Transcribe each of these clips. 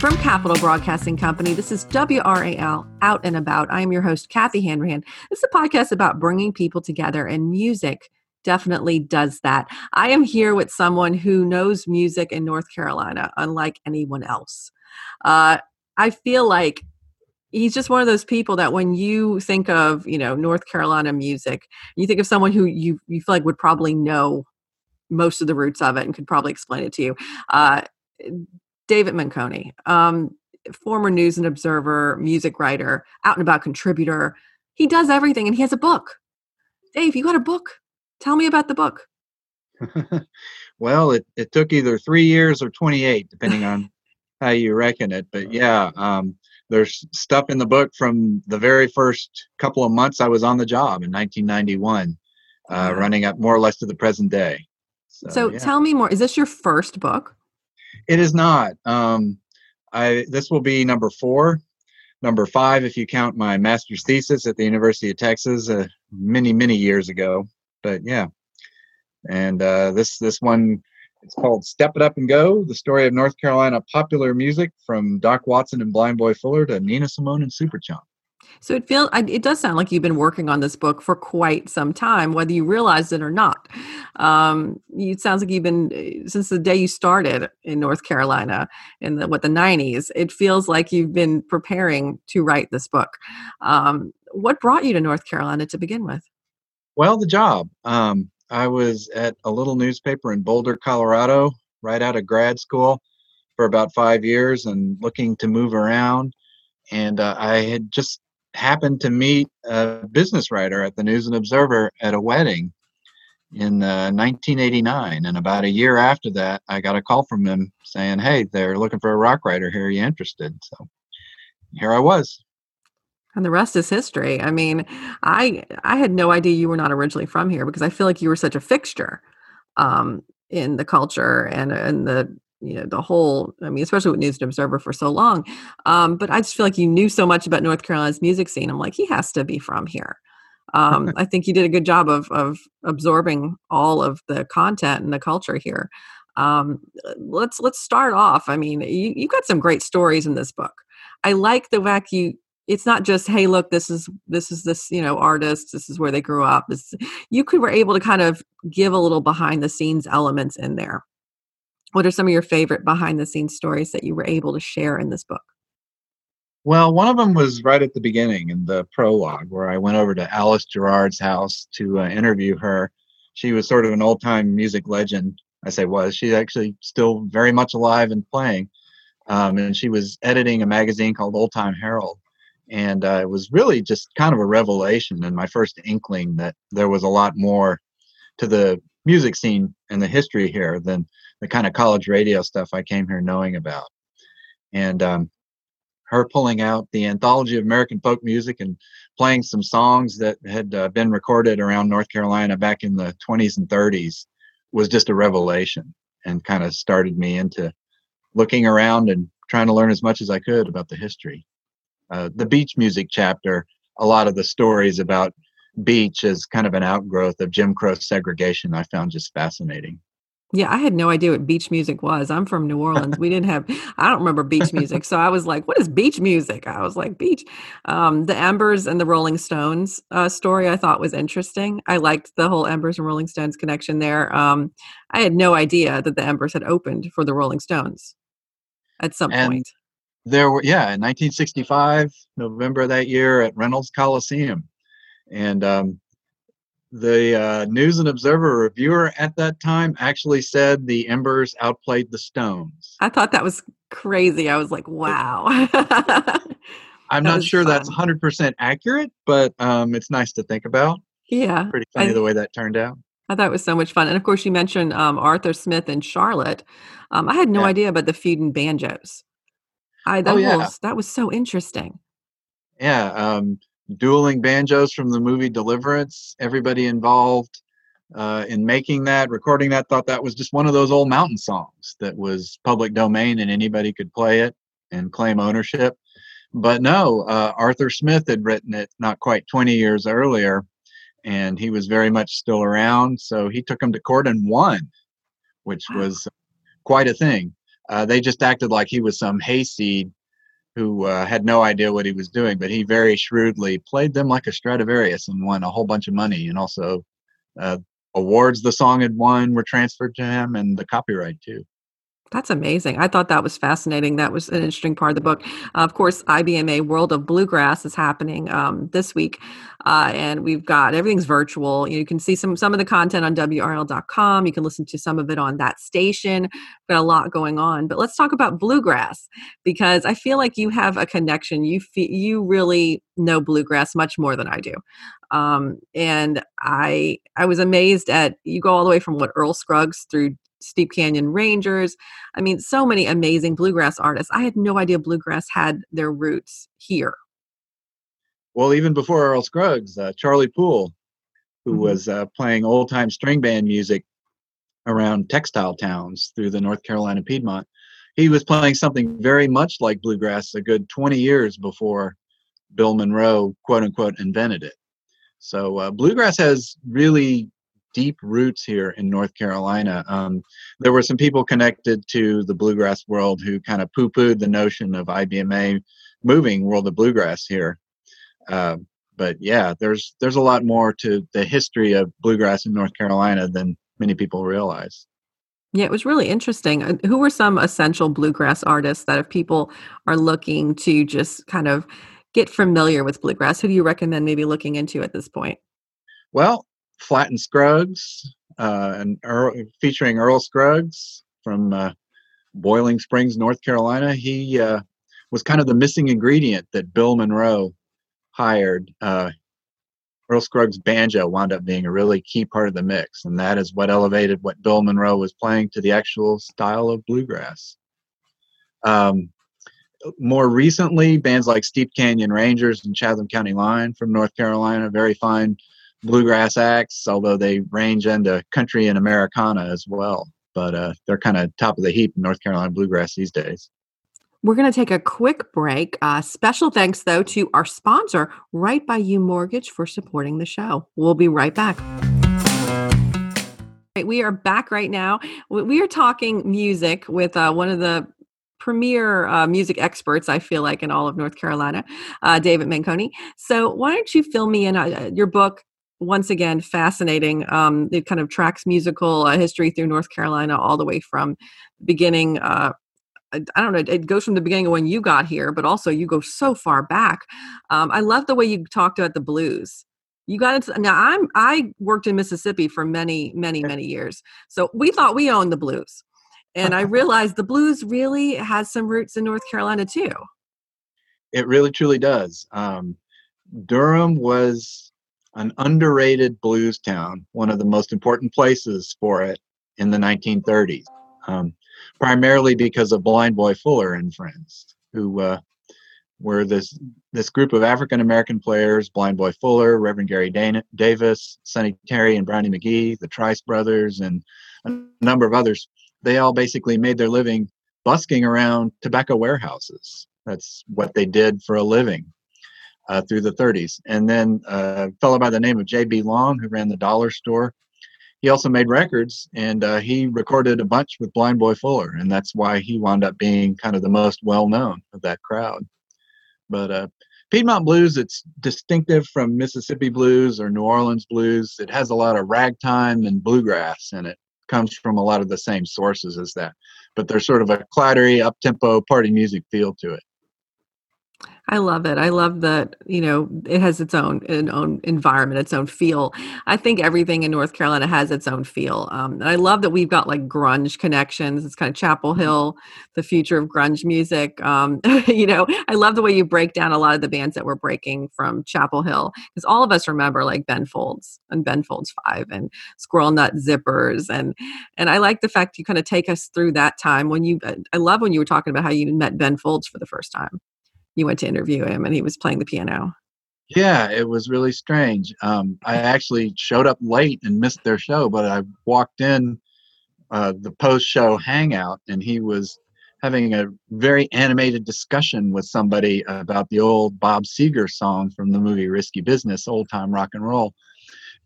From Capital Broadcasting Company, this is WRAL Out and About. I am your host, Kathy Hanrahan. This is a podcast about bringing people together, and music definitely does that. I am here with someone who knows music in North Carolina unlike anyone else. Uh, I feel like he's just one of those people that when you think of you know North Carolina music, you think of someone who you you feel like would probably know most of the roots of it and could probably explain it to you. Uh, David Menconi, um, former News and Observer music writer, out and about contributor. He does everything, and he has a book. Dave, you got a book? Tell me about the book. well, it, it took either three years or 28, depending on how you reckon it. But yeah, um, there's stuff in the book from the very first couple of months I was on the job in 1991, uh, running up more or less to the present day. So, so yeah. tell me more. Is this your first book? It is not. Um, I this will be number four, number five if you count my master's thesis at the University of Texas uh, many many years ago. But yeah, and uh, this this one it's called Step It Up and Go: The Story of North Carolina Popular Music from Doc Watson and Blind Boy Fuller to Nina Simone and Superchunk. So it feels it does sound like you've been working on this book for quite some time, whether you realize it or not. Um, it sounds like you've been eh, since the day you started in North Carolina in the what the '90s. It feels like you've been preparing to write this book. Um, what brought you to North Carolina to begin with? Well, the job. Um, I was at a little newspaper in Boulder, Colorado, right out of grad school for about five years and looking to move around. And uh, I had just happened to meet a business writer at the News and Observer at a wedding in uh, 1989. And about a year after that, I got a call from him saying, Hey, they're looking for a rock writer here. Are you interested? So here I was and the rest is history. I mean, I I had no idea you were not originally from here because I feel like you were such a fixture um, in the culture and and the you know the whole. I mean, especially with News and Observer for so long. Um, but I just feel like you knew so much about North Carolina's music scene. I'm like, he has to be from here. Um, I think you did a good job of of absorbing all of the content and the culture here. Um, let's let's start off. I mean, you, you've got some great stories in this book. I like the fact you it's not just hey look this is this is this you know artist this is where they grew up. This, you could were able to kind of give a little behind the scenes elements in there. What are some of your favorite behind the scenes stories that you were able to share in this book? Well one of them was right at the beginning in the prologue where i went over to alice gerrard's house to uh, interview her. She was sort of an old time music legend i say was. She's actually still very much alive and playing. Um, and she was editing a magazine called old time herald and uh, it was really just kind of a revelation and my first inkling that there was a lot more to the music scene and the history here than the kind of college radio stuff I came here knowing about. And um, her pulling out the anthology of American folk music and playing some songs that had uh, been recorded around North Carolina back in the 20s and 30s was just a revelation and kind of started me into looking around and trying to learn as much as I could about the history uh, the beach music chapter, a lot of the stories about beach as kind of an outgrowth of Jim Crow segregation, I found just fascinating. Yeah, I had no idea what beach music was. I'm from New Orleans. We didn't have, I don't remember beach music. So I was like, what is beach music? I was like, beach. Um, the Embers and the Rolling Stones uh, story I thought was interesting. I liked the whole Embers and Rolling Stones connection there. Um, I had no idea that the Embers had opened for the Rolling Stones at some and point there were yeah in 1965 november that year at reynolds coliseum and um, the uh, news and observer reviewer at that time actually said the embers outplayed the stones i thought that was crazy i was like wow i'm not sure fun. that's 100% accurate but um, it's nice to think about yeah pretty funny I, the way that turned out I thought it was so much fun. And of course, you mentioned um, Arthur Smith and Charlotte. Um, I had no yeah. idea about the feud and banjos. I that oh, yeah. was that was so interesting. Yeah, um, dueling banjos from the movie Deliverance. Everybody involved uh, in making that, recording that, thought that was just one of those old mountain songs that was public domain and anybody could play it and claim ownership. But no, uh, Arthur Smith had written it not quite 20 years earlier, and he was very much still around. So he took him to court and won, which was quite a thing. Uh, they just acted like he was some hayseed who uh, had no idea what he was doing, but he very shrewdly played them like a Stradivarius and won a whole bunch of money. And also, uh, awards the song had won were transferred to him, and the copyright too. That's amazing. I thought that was fascinating. That was an interesting part of the book. Uh, of course, IBMA World of Bluegrass is happening um, this week, uh, and we've got everything's virtual. You can see some some of the content on WRAL.com. You can listen to some of it on that station. Got a lot going on. But let's talk about bluegrass because I feel like you have a connection. You feel, you really know bluegrass much more than I do. Um, and I I was amazed at you go all the way from what Earl Scruggs through Steep Canyon Rangers. I mean, so many amazing bluegrass artists. I had no idea bluegrass had their roots here. Well, even before Earl Scruggs, uh, Charlie Poole, who mm-hmm. was uh, playing old time string band music around textile towns through the North Carolina Piedmont, he was playing something very much like bluegrass a good 20 years before Bill Monroe, quote unquote, invented it. So uh, bluegrass has really deep roots here in North Carolina. Um, there were some people connected to the bluegrass world who kind of poo pooed the notion of IBMA moving World of Bluegrass here. Uh, but yeah, there's there's a lot more to the history of bluegrass in North Carolina than many people realize. Yeah, it was really interesting. Who were some essential bluegrass artists that if people are looking to just kind of get familiar with bluegrass, who do you recommend maybe looking into at this point? Well, Flatt and Scruggs, uh, and Earl, featuring Earl Scruggs from uh, Boiling Springs, North Carolina. He uh, was kind of the missing ingredient that Bill Monroe hired. Uh, Earl Scruggs' banjo wound up being a really key part of the mix, and that is what elevated what Bill Monroe was playing to the actual style of bluegrass. Um, more recently, bands like Steep Canyon Rangers and Chatham County Line from North Carolina, very fine bluegrass acts, although they range into country and Americana as well. But uh, they're kind of top of the heap in North Carolina bluegrass these days. We're going to take a quick break. Uh, special thanks, though, to our sponsor, Right by You Mortgage, for supporting the show. We'll be right back. We are back right now. We are talking music with uh, one of the premier uh, music experts, I feel like, in all of North Carolina, uh, David Menconi. So, why don't you fill me in uh, your book, once again fascinating. Um, it kind of tracks musical uh, history through North Carolina all the way from the beginning. Uh, I, I don't know. It goes from the beginning of when you got here, but also you go so far back. Um, I love the way you talked about the blues. You got into now. I'm I worked in Mississippi for many, many, many years, so we thought we owned the blues, and I realized the blues really has some roots in North Carolina too. It really, truly does. Um, Durham was an underrated blues town, one of the most important places for it in the 1930s, um, primarily because of Blind Boy Fuller and friends, who uh, were this this group of African American players: Blind Boy Fuller, Reverend Gary Dana, Davis, Sonny Terry, and Brownie McGhee, the Trice brothers, and a number of others. They all basically made their living busking around tobacco warehouses. That's what they did for a living uh, through the 30s. And then uh, a fellow by the name of J.B. Long, who ran the dollar store, he also made records and uh, he recorded a bunch with Blind Boy Fuller. And that's why he wound up being kind of the most well known of that crowd. But uh, Piedmont blues, it's distinctive from Mississippi blues or New Orleans blues. It has a lot of ragtime and bluegrass in it. Comes from a lot of the same sources as that, but there's sort of a clattery, up tempo party music feel to it. I love it. I love that, you know, it has its own an own environment, its own feel. I think everything in North Carolina has its own feel. Um, and I love that we've got like grunge connections. It's kind of Chapel mm-hmm. Hill, the future of grunge music. Um, you know, I love the way you break down a lot of the bands that were breaking from Chapel Hill because all of us remember like Ben Folds and Ben Folds Five and Squirrel Nut Zippers and and I like the fact you kind of take us through that time when you. I love when you were talking about how you met Ben Folds for the first time you went to interview him and he was playing the piano. Yeah, it was really strange. Um, I actually showed up late and missed their show, but I walked in uh, the post show hangout and he was having a very animated discussion with somebody about the old Bob Seger song from the movie Risky Business, Old Time Rock and Roll.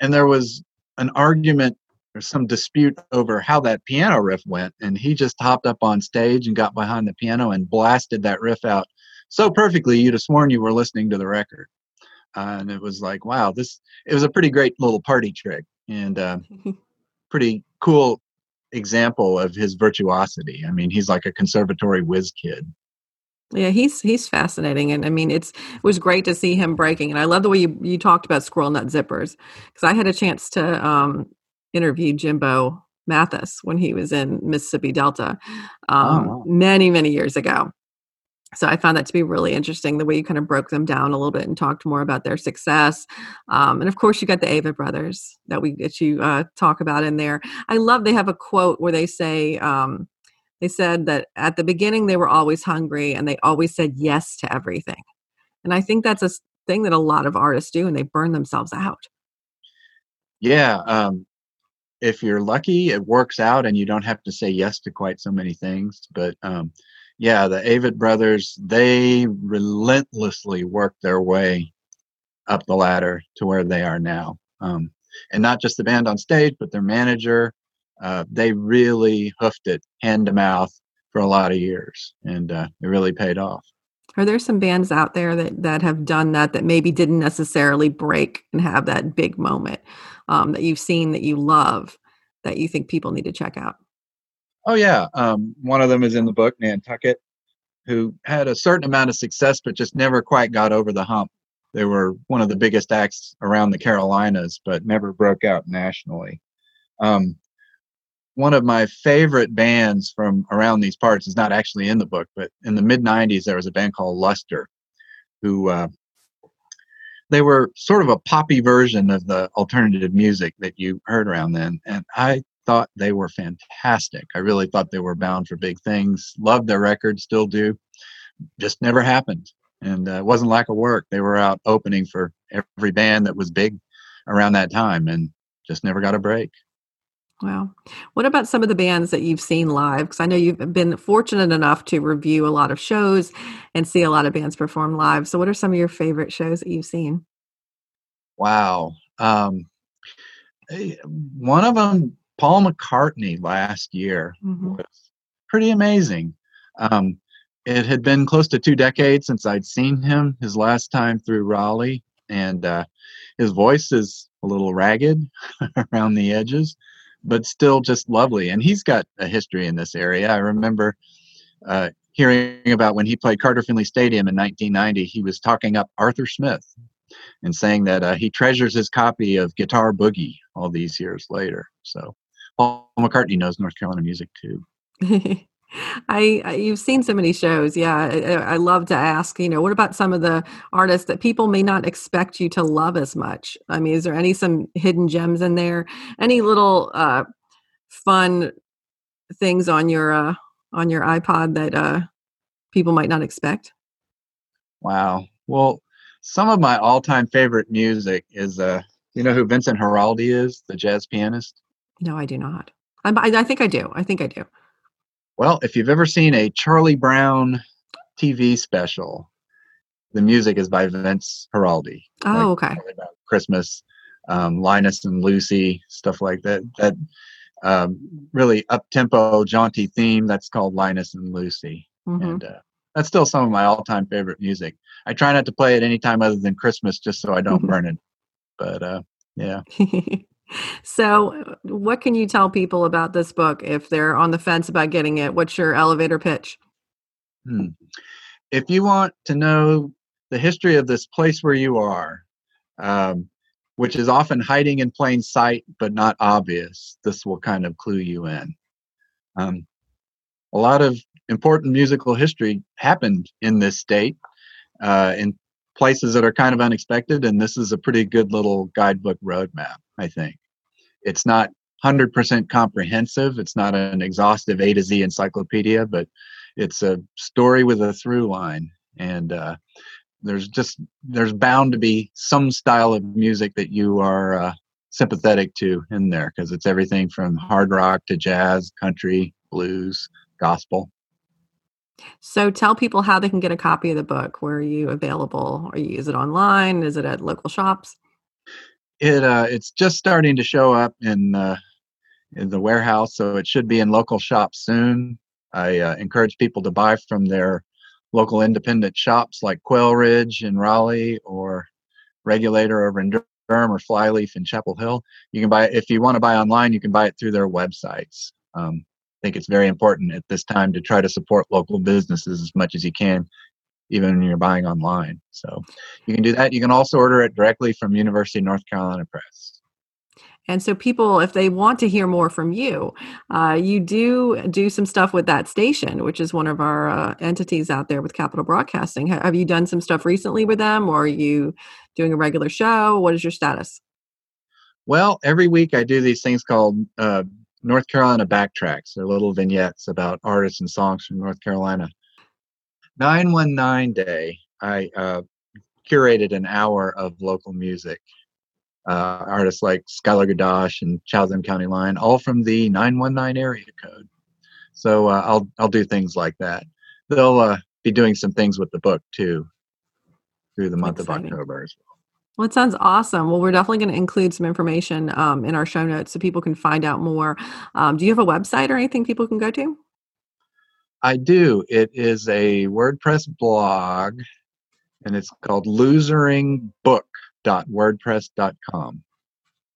and there was an argument or some dispute over how that piano riff went, and he just hopped up on stage and got behind the piano and blasted that riff out so perfectly you'd have sworn you were listening to the record. Uh, and it was like, wow, this it was a pretty great little party trick and uh, pretty cool example of his virtuosity. I mean, he's like a conservatory whiz kid. Yeah, he's he's fascinating, and I mean, it's it was great to see him breaking. And I love the way you you talked about squirrel nut zippers because I had a chance to um, interview Jimbo Mathus when he was in Mississippi Delta um, oh, wow. many many years ago. So I found that to be really interesting the way you kind of broke them down a little bit and talked more about their success. Um, and of course, you got the Avett brothers that we that you uh, talk about in there. I love they have a quote where they say. Um, they said that at the beginning they were always hungry and they always said yes to everything. And I think that's a thing that a lot of artists do and they burn themselves out. Yeah. Um, if you're lucky, it works out and you don't have to say yes to quite so many things. But um, yeah, the Avett brothers, they relentlessly worked their way up the ladder to where they are now. Um, and not just the band on stage, but their manager, uh, they really hoofed it hand to mouth for a lot of years, and uh, it really paid off. Are there some bands out there that that have done that that maybe didn't necessarily break and have that big moment um, that you've seen that you love that you think people need to check out? Oh yeah, um, one of them is in the book, Nantucket, who had a certain amount of success but just never quite got over the hump. They were one of the biggest acts around the Carolinas, but never broke out nationally. Um, one of my favorite bands from around these parts is not actually in the book, but in the mid 90s, there was a band called Luster who uh, they were sort of a poppy version of the alternative music that you heard around then. And I thought they were fantastic. I really thought they were bound for big things. Loved their record, still do. Just never happened. And uh, it wasn't lack of work. They were out opening for every band that was big around that time and just never got a break. Wow. What about some of the bands that you've seen live? Because I know you've been fortunate enough to review a lot of shows and see a lot of bands perform live. So, what are some of your favorite shows that you've seen? Wow. Um, eh, one of them, Paul McCartney, last year mm-hmm. was pretty amazing. Um, it had been close to two decades since I'd seen him his last time through Raleigh, and uh, his voice is a little ragged around the edges but still just lovely. And he's got a history in this area. I remember uh, hearing about when he played Carter Finley Stadium in 1990. He was talking up Arthur Smith and saying that uh, he treasures his copy of Guitar Boogie all these years later. So Paul McCartney knows North Carolina music too. I, I, you've seen so many shows. Yeah, I, I, love to ask. You know, what about some of the artists that people may not expect you to love as much? I mean, is there any some hidden gems in there? Any little uh, fun things on your uh, on your iPod that uh, people might not expect? Wow. Well, some of my all-time favorite music is uh, you know who Vincent Guaraldi is, the jazz pianist. No, I do not. I, I think I do. I think I do. Well, if you've ever seen a Charlie Brown TV special, the music is by Vince Guaraldi. Oh, like, okay. Christmas, um, Linus and Lucy, stuff like that. That um, really up tempo, jaunty theme. That's called Linus and Lucy, mm-hmm. and uh, that's still some of my all time favorite music. I try not to play it any time other than Christmas, just so I don't burn it. But uh, yeah. so, what can you tell people about this book if they're on the fence about getting it? What's your elevator pitch? Hmm. If you want to know the history of this place where you are, um, which is often hiding in plain sight but not obvious, this will kind of clue you in. Um, a lot of important musical history happened in this state uh, in places that are kind of unexpected, and this is a pretty good little guidebook roadmap. I think. It's not 100% comprehensive. It's not an exhaustive A to Z encyclopedia, but it's a story with a through line. And uh, there's just, there's bound to be some style of music that you are uh, sympathetic to in there because it's everything from hard rock to jazz, country, blues, gospel. So tell people how they can get a copy of the book. Where are you available? Are you, is it online? Is it at local shops? It uh, it's just starting to show up in uh, in the warehouse, so it should be in local shops soon. I uh, encourage people to buy from their local independent shops like Quail Ridge in Raleigh or Regulator over in Durham or Flyleaf in Chapel Hill. You can buy it if you want to buy online. You can buy it through their websites. Um, I think it's very important at this time to try to support local businesses as much as you can, even when you're buying online. So you can do that. You can also order it directly from University of North Carolina Press. And so, people, if they want to hear more from you, uh, you do do some stuff with that station, which is one of our uh, entities out there with Capital Broadcasting. Have you done some stuff recently with them, or are you doing a regular show? What is your status? Well, every week I do these things called uh, North Carolina backtracks. They're little vignettes about artists and songs from North Carolina. 919 Day, I uh, curated an hour of local music uh, artists like Skylar Gudasz and Chatham County Line, all from the 919 area code. So uh, I'll I'll do things like that. They'll uh, be doing some things with the book too through the month Exciting. of October as well. Well, it sounds awesome. Well, we're definitely going to include some information um, in our show notes so people can find out more. Um, do you have a website or anything people can go to? I do. It is a WordPress blog, and it's called Losering Book wordpress.com.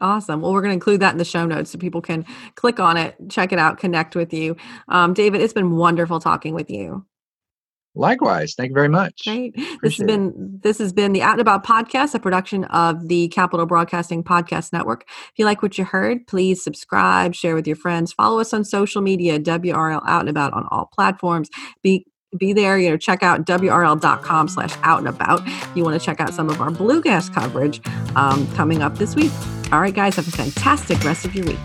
Awesome. Well, we're going to include that in the show notes so people can click on it, check it out, connect with you. Um, David, it's been wonderful talking with you. Likewise. Thank you very much. Great. this has been it. this has been the Out and About podcast, a production of the Capital Broadcasting Podcast Network. If you like what you heard, please subscribe, share with your friends, follow us on social media, WRAL Out and About on all platforms. Be be there you know check out wral.com slash out and about you want to check out some of our bluegrass coverage um, coming up this week all right guys have a fantastic rest of your week